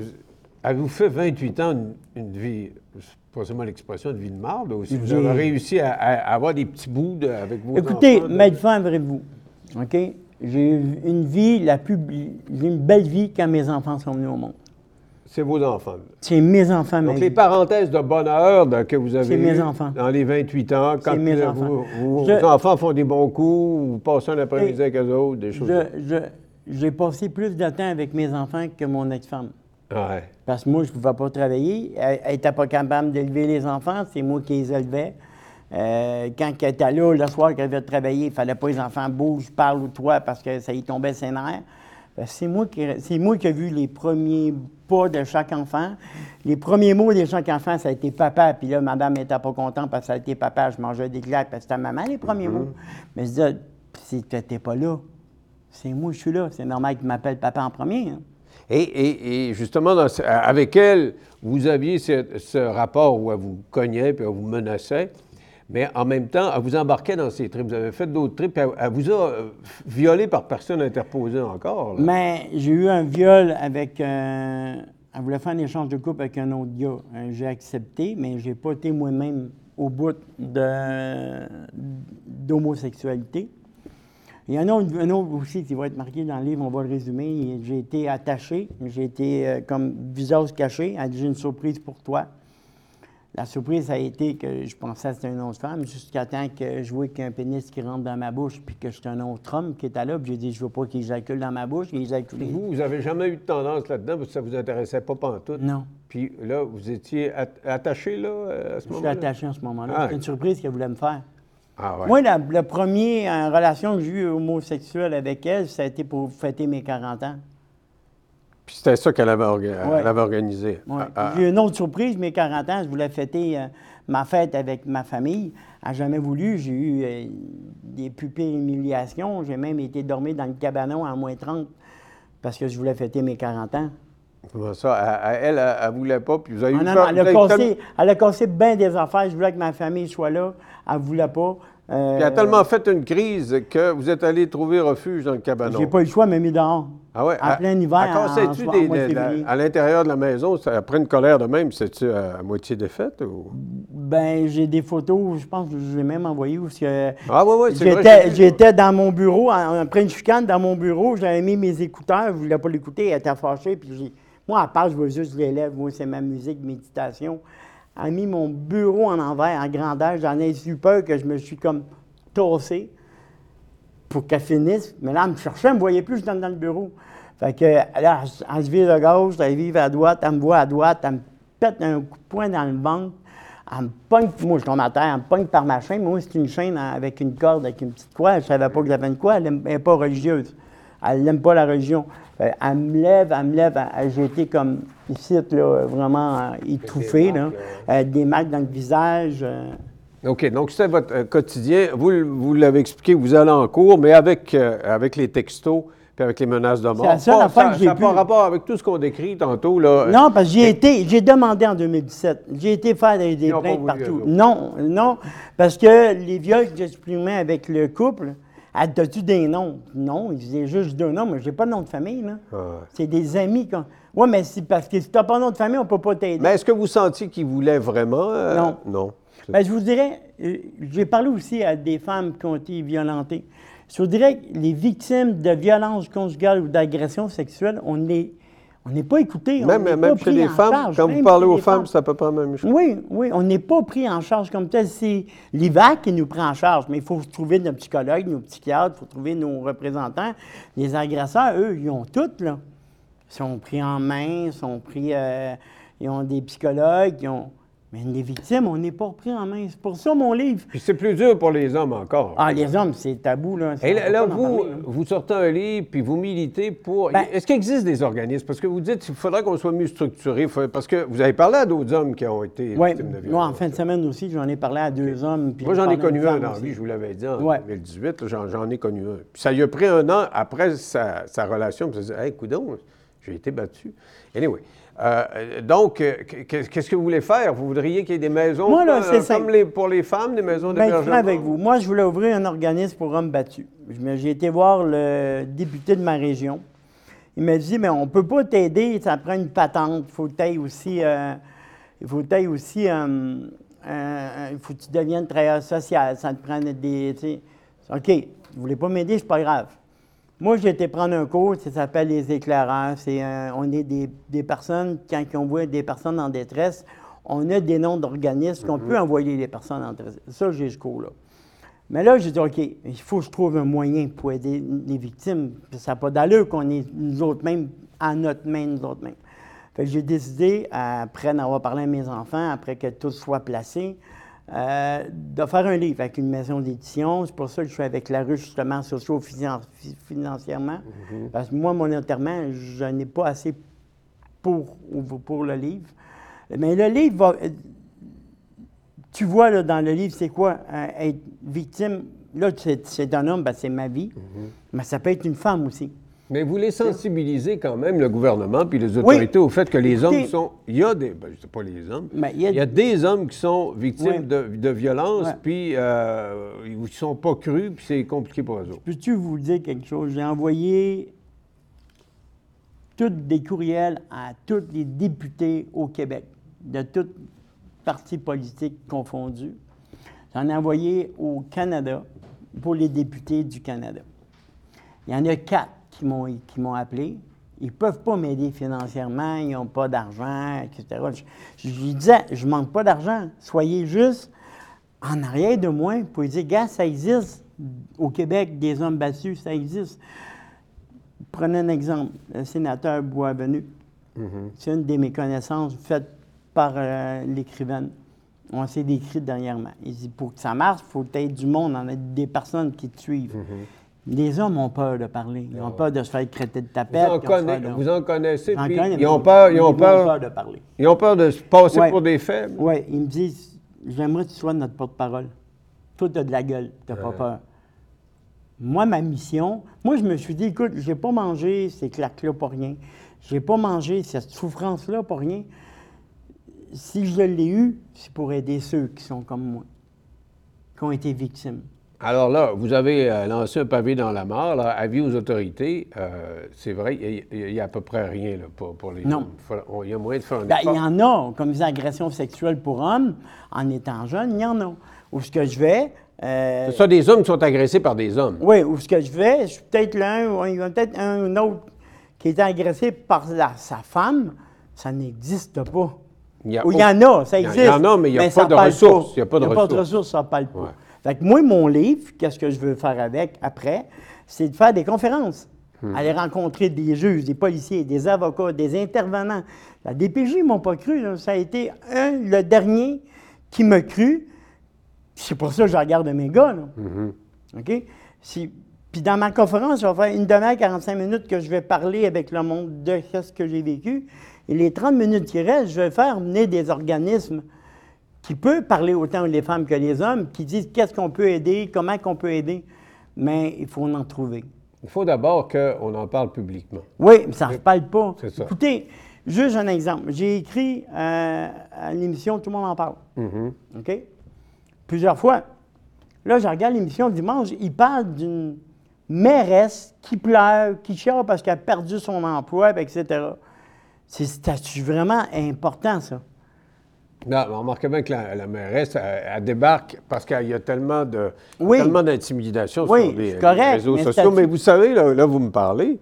avez-vous fait 28 ans une vie pas seulement l'expression de vie de marde, aussi vous avez réussi à, avoir des petits bouts avec vos Écoutez, enfants. Écoutez, vous OK? J'ai eu une vie, la plus, j'ai une belle vie quand mes enfants sont venus au monde. C'est vos enfants. C'est mes enfants. Donc, les parenthèses de bonheur que vous avez mes enfants. dans les 28 ans, quand mes enfants. vos enfants font des bons coups, vous passez un après-midi avec eux autres, des choses. j'ai passé plus de temps avec mes enfants que mon ex-femme. Ouais. Parce que moi, je ne pouvais pas travailler. Elle n'était pas capable d'élever les enfants, c'est moi qui les élevais. Euh, quand elle était là, le soir qu'elle devait travailler, il ne fallait pas que les enfants bougent, parlent ou toi parce que ça y tombait ses nerfs. C'est moi, qui, c'est moi qui ai vu les premiers pas de chaque enfant. Les premiers mots de chaque enfant, ça a été papa. Puis là, madame n'était pas contente parce que ça a été papa. Je mangeais des glaces parce que c'était maman, les premiers mm-hmm. mots. Mais je disais, si tu n'étais pas là, c'est moi, je suis là. C'est normal qu'il m'appelle papa en premier. Hein. Et, justement, avec elle, vous aviez ce, rapport où elle vous cognait puis elle vous menaçait, mais en même temps, elle vous embarquait dans ces trips. Vous avez fait d'autres trips, elle, elle, vous a euh, violé par personne interposée encore. Mais j'ai eu un viol avec. elle voulait faire un échange de couple avec un autre gars. Euh, j'ai accepté, mais j'ai pas été moi-même au bout d'homosexualité. Il y en a un autre aussi qui va être marqué dans le livre, on va le résumer. J'ai été attaché, j'ai été euh, comme visage caché. Elle dit J'ai une surprise pour toi. La surprise a été que je pensais que c'était une autre femme, jusqu'à temps que je vois qu'un pénis qui rentre dans ma bouche, puis que c'est un autre homme qui était là, puis j'ai dit Je veux pas qu'il éjacule dans ma bouche, il éjacule. Vous, vous n'avez jamais eu de tendance là-dedans, parce que ça ne vous intéressait pas tout. Non. Puis là, vous étiez attaché là, à ce moment-là? Je suis attaché en ce moment-là. Ah, c'est une surprise qu'elle voulait me faire. Ah, Moi, la, première relation que j'ai eue homosexuelle avec elle, ça a été pour fêter mes 40 ans. Puis c'était ça qu'elle avait, organisé. Ah, ah. J'ai une autre surprise, mes 40 ans, je voulais fêter euh, ma fête avec ma famille. Elle n'a jamais voulu. J'ai eu euh, des pupilles humiliations. J'ai même été dormir dans le cabanon à moins 30 parce que je voulais fêter mes 40 ans. Ça, elle, elle ne voulait pas, puis vous avez eu ah, non, elle, a cassé, elle a cassé bien des affaires. Je voulais que ma famille soit là. Elle ne voulait pas. Euh, puis elle a tellement fait une crise que vous êtes allé trouver refuge dans le cabanon. J'ai pas eu le choix, mais mis dehors. Ah ouais? En plein hiver. En, à l'intérieur de la maison, après une colère de même, c'est-tu à, moitié défaite? Ou? Ben, j'ai des photos, je pense que je l'ai même envoyé. Où ah oui, oui, c'est vrai. J'étais dans mon bureau, après une chicane dans mon bureau, j'avais mis mes écouteurs, je ne voulais pas l'écouter, elle était fâchée, puis moi, à part, je veux juste les lèvres, moi, c'est ma musique, méditation a mis mon bureau en envers, en grandeur. J'en ai eu peur que je me suis comme tossé pour qu'elle finisse. Mais là, elle me cherchait, elle me voyait plus, je dans le bureau. Fait que là, elle se vire à gauche, elle vire à droite, elle me voit à droite, elle me pète un coup de poing dans le ventre. Elle me pogne, moi je tombe à terre, elle me pogne par ma chaîne. Moi, c'est une chaîne avec une corde, avec une petite croix. Je ne savais pas que j'avais une croix, elle n'est pas religieuse. Elle n'aime pas la religion. Elle me lève, elle me lève. J'ai été comme ici, là, vraiment euh, étouffé, là. Euh, des marques dans le visage. Euh. OK, donc c'est votre quotidien. Vous, vous l'avez expliqué, vous allez en cours, mais avec, avec les textos puis avec les menaces de mort. C'est la seule affaire que j'ai Ça n'a pas rapport avec tout ce qu'on décrit tantôt, là. Non, parce que j'ai été, j'ai demandé en 2017. J'ai été faire des, plaintes partout. Non, non, parce que les viols que j'exprimais avec le couple, As-tu des noms? Non, il disait juste deux noms, mais j'ai pas de nom de famille, là. Ah c'est des amis. Quand... Oui, mais c'est parce que si tu n'as pas de nom de famille, on ne peut pas t'aider. Mais est-ce que vous sentiez qu'il voulait vraiment? Euh, non. Non. Bien, je vous dirais, euh, j'ai parlé aussi à des femmes qui ont été violentées. Je vous dirais que les victimes de violences conjugales ou d'agressions sexuelles, on est on n'est pas écouté. Même, même chez les femmes, quand vous parlez aux femmes, c'est à peu près la même chose. Oui, oui, on n'est pas pris en charge comme tel. C'est l'IVAC qui nous prend en charge, mais il faut trouver nos psychologues, nos psychiatres, il faut trouver nos représentants. Les agresseurs, eux, ils ont tout, là. Ils sont pris en main, ils sont pris. Euh, ils ont des psychologues, ils ont. Mais les victimes, on n'est pas pris en main. C'est pour ça mon livre. Puis c'est plus dur pour les hommes encore. Ah, les hommes, c'est tabou, là. Et là, vous, vous sortez un livre, puis vous militez pour. Ben est-ce qu'il existe des organismes? Parce que vous dites qu'il faudrait qu'on soit mieux structuré. Parce que vous avez parlé à d'autres hommes qui ont été victimes de violence. Moi, en fin de semaine aussi, j'en ai parlé à deux hommes. Moi, j'en ai connu un dans la vie, je vous l'avais dit, en 2018. J'en ai connu un. Puis ça lui a pris un an après sa, relation. Puis ça dit, hey, coudon, j'ai été battu. Anyway. Euh, donc, euh, qu'est-ce que vous voulez faire? Vous voudriez qu'il y ait des maisons Moi, là, euh, comme les, pour les femmes, des maisons ben, d'hébergement? Bien, avec vous. Moi, je voulais ouvrir un organisme pour hommes battus. J'ai été voir le député de ma région. Il m'a dit, mais on ne peut pas t'aider, ça prend une patente. Il faut que aussi... faut que aussi... il faut que tu deviennes travailleur social. Ça te prend des... OK, vous ne voulez pas m'aider, c'est pas grave. Moi, j'ai été prendre un cours, ça s'appelle les éclaireurs. C'est, on est des, personnes, quand on voit des personnes en détresse, on a des noms d'organismes qu'on mhm. peut envoyer les personnes en détresse. Ça, j'ai ce cours-là. Mais là, j'ai dit, OK, il faut que je trouve un moyen pour aider les victimes. ça n'a pas d'allure qu'on est nous autres mêmes, à notre main, nous autres mêmes. J'ai décidé, après en avoir parlé à mes enfants, après que tout soit placé, euh, de faire un livre avec une maison d'édition. C'est pour ça que je suis avec la rue, justement, socio-financièrement. Mhm. Parce que moi, mon enterrement, je n'ai pas assez pour, pour le livre. Mais le livre va. Tu vois, là, dans le livre, c'est quoi euh, être victime? Là, c'est un homme, ben, c'est ma vie. Mhm. Mais ça peut être une femme aussi. Mais vous les sensibilisez quand même, le gouvernement puis les autorités, au fait que les hommes sont. Il y a des. Ben, je sais pas les hommes. Mais il, y a... des hommes qui sont victimes de, de violences, puis euh, ils ne sont pas crus, puis c'est compliqué pour eux autres. Peux-tu vous dire quelque chose? J'ai envoyé tous des courriels à tous les députés au Québec, de toutes partis politiques confondus. J'en ai envoyé au Canada pour les députés du Canada. Il y en a quatre qui m'ont, appelé. Ils ne peuvent pas m'aider financièrement, ils n'ont pas d'argent, etc. Je, je, disais, je ne manque pas d'argent. Soyez juste en arrière de moi pour dire, gars, ça existe. Au Québec, des hommes battus, ça existe. Prenez un exemple, le sénateur Boisvenu. Mm-hmm. C'est une de mes connaissances faites par euh, l'écrivaine. On s'est décrit dernièrement. Il dit, pour que ça marche, il faut être du monde, on a des personnes qui te suivent. Mm-hmm. Les hommes ont peur de parler. Ils ont peur de se faire traiter de tapette. Vous en, connaissez, puis ils ont peur, ils ont peur, de parler. Ils ont peur de se passer pour des faibles. Oui, ils me disent, j'aimerais que tu sois notre porte-parole. Toi, tu as de la gueule, tu n'as pas peur. Moi, ma mission, moi, je me suis dit, écoute, je n'ai pas mangé ces claques-là pour rien. Je n'ai pas mangé cette souffrance-là pour rien. Si je l'ai eu, c'est pour aider ceux qui sont comme moi, qui ont été victimes. Alors là, vous avez euh, lancé un pavé dans la mort, là, avis aux autorités. Euh, c'est vrai, il n'y a, à peu près rien là, pour, les non. Il y a moyen de faire un ben, Il y en a, comme des agressions sexuelles pour hommes, en étant jeune, il y en a. Où ce que je vais... Euh, c'est ça, des hommes qui sont agressés par des hommes. Oui, où ce que je vais, je suis peut-être l'un, ou il y a peut-être un autre qui est agressé par sa femme, ça n'existe pas. Il y, il y en a, ça existe. Il y en a, mais il n'y a, pas de ressources. Il n'y a pas de ressources. ça parle pas. Fait moi, mon livre, qu'est-ce que je veux faire avec après, c'est de faire des conférences. Hmm. Aller rencontrer des juges, des policiers, des avocats, des intervenants. La DPJ ne m'ont pas cru. Ça a été un, le dernier qui m'a cru. C'est pour ça que je regarde mes gars. Hmm. OK? puis dans ma conférence, je vais faire une demi-heure, 45 minutes que je vais parler avec le monde de ce que j'ai vécu. Et les 30 minutes qui restent, je vais faire mener des organismes qui peut parler autant les femmes que les hommes, qui disent qu'est-ce qu'on peut aider, comment qu'on peut aider, mais il faut en trouver. Il faut d'abord qu'on en parle publiquement. Oui, mais ça ne se parle pas. Ça. Écoutez, juste un exemple. J'ai écrit euh, à l'émission Tout le monde en parle. Mm-hmm. OK? Plusieurs fois. Là, je regarde l'émission dimanche, il parle d'une mairesse qui pleure, qui chiale parce qu'elle a perdu son emploi, etc. C'est vraiment important, ça? Non, remarquez bien que la, mairesse, elle, débarque parce qu'il y a tellement de tellement d'intimidation sur les, réseaux sociaux. Mais vous savez, là, vous me parlez.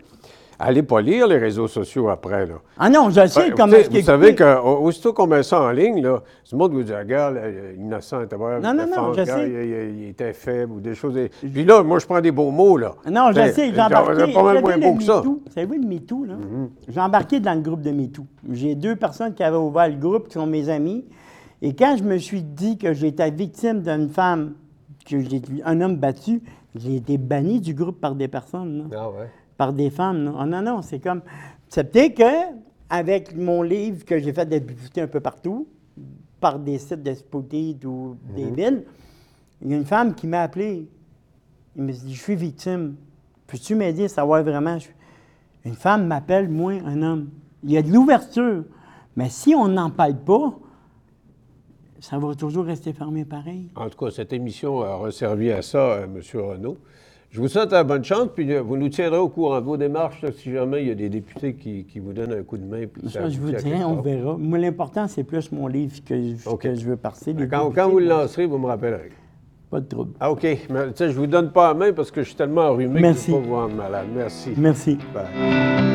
Allez pas lire les réseaux sociaux après. Là. Ah non, je sais comment est Vous savez qu'aussitôt qu'on met ça en ligne, là, tout le monde vous dit Regarde, innocent, était Non, non, non, je sais. Il, était faible ou des choses. Puis là, moi, je prends des beaux mots. là. Non, je sais, j'ai embarqué. pas mal moins beau que ça. Vous savez, le MeToo, là? Mm-hmm. J'ai embarqué dans le groupe de MeToo. J'ai deux personnes qui avaient ouvert le groupe, qui sont mes amis. Et quand je me suis dit que j'étais victime d'une femme, que j'ai un homme battu, j'ai été banni du groupe par des personnes. Ah ouais par des femmes. Non, oh, non, non, c'est comme. Peut-être que, avec mon livre que j'ai fait débuter un peu partout, par des sites d'Espotite ou des mhm. villes, il y a une femme qui m'a appelé. Il me dit Je suis victime. Peux-tu m'aider à savoir vraiment Une femme m'appelle, moi, un homme. Il y a de l'ouverture. Mais si on n'en parle pas, ça va toujours rester fermé pareil. En tout cas, cette émission a resservi à ça, euh, M. Renaud. Je vous souhaite bonne chance, puis euh, vous nous tiendrez au courant de vos démarches si jamais il y a des députés qui, vous donnent un coup de main. ça, je vous dirai, on verra. Moi, l'important, c'est plus mon livre que, je veux passer. Quand, quand, vous le lancerez, vous me rappellerez. Pas de trouble. Ah, OK. Mais, je ne vous donne pas la main parce que je suis tellement enrhumé Merci. que je ne peux pas vous rendre malade. Merci. Merci. Bye.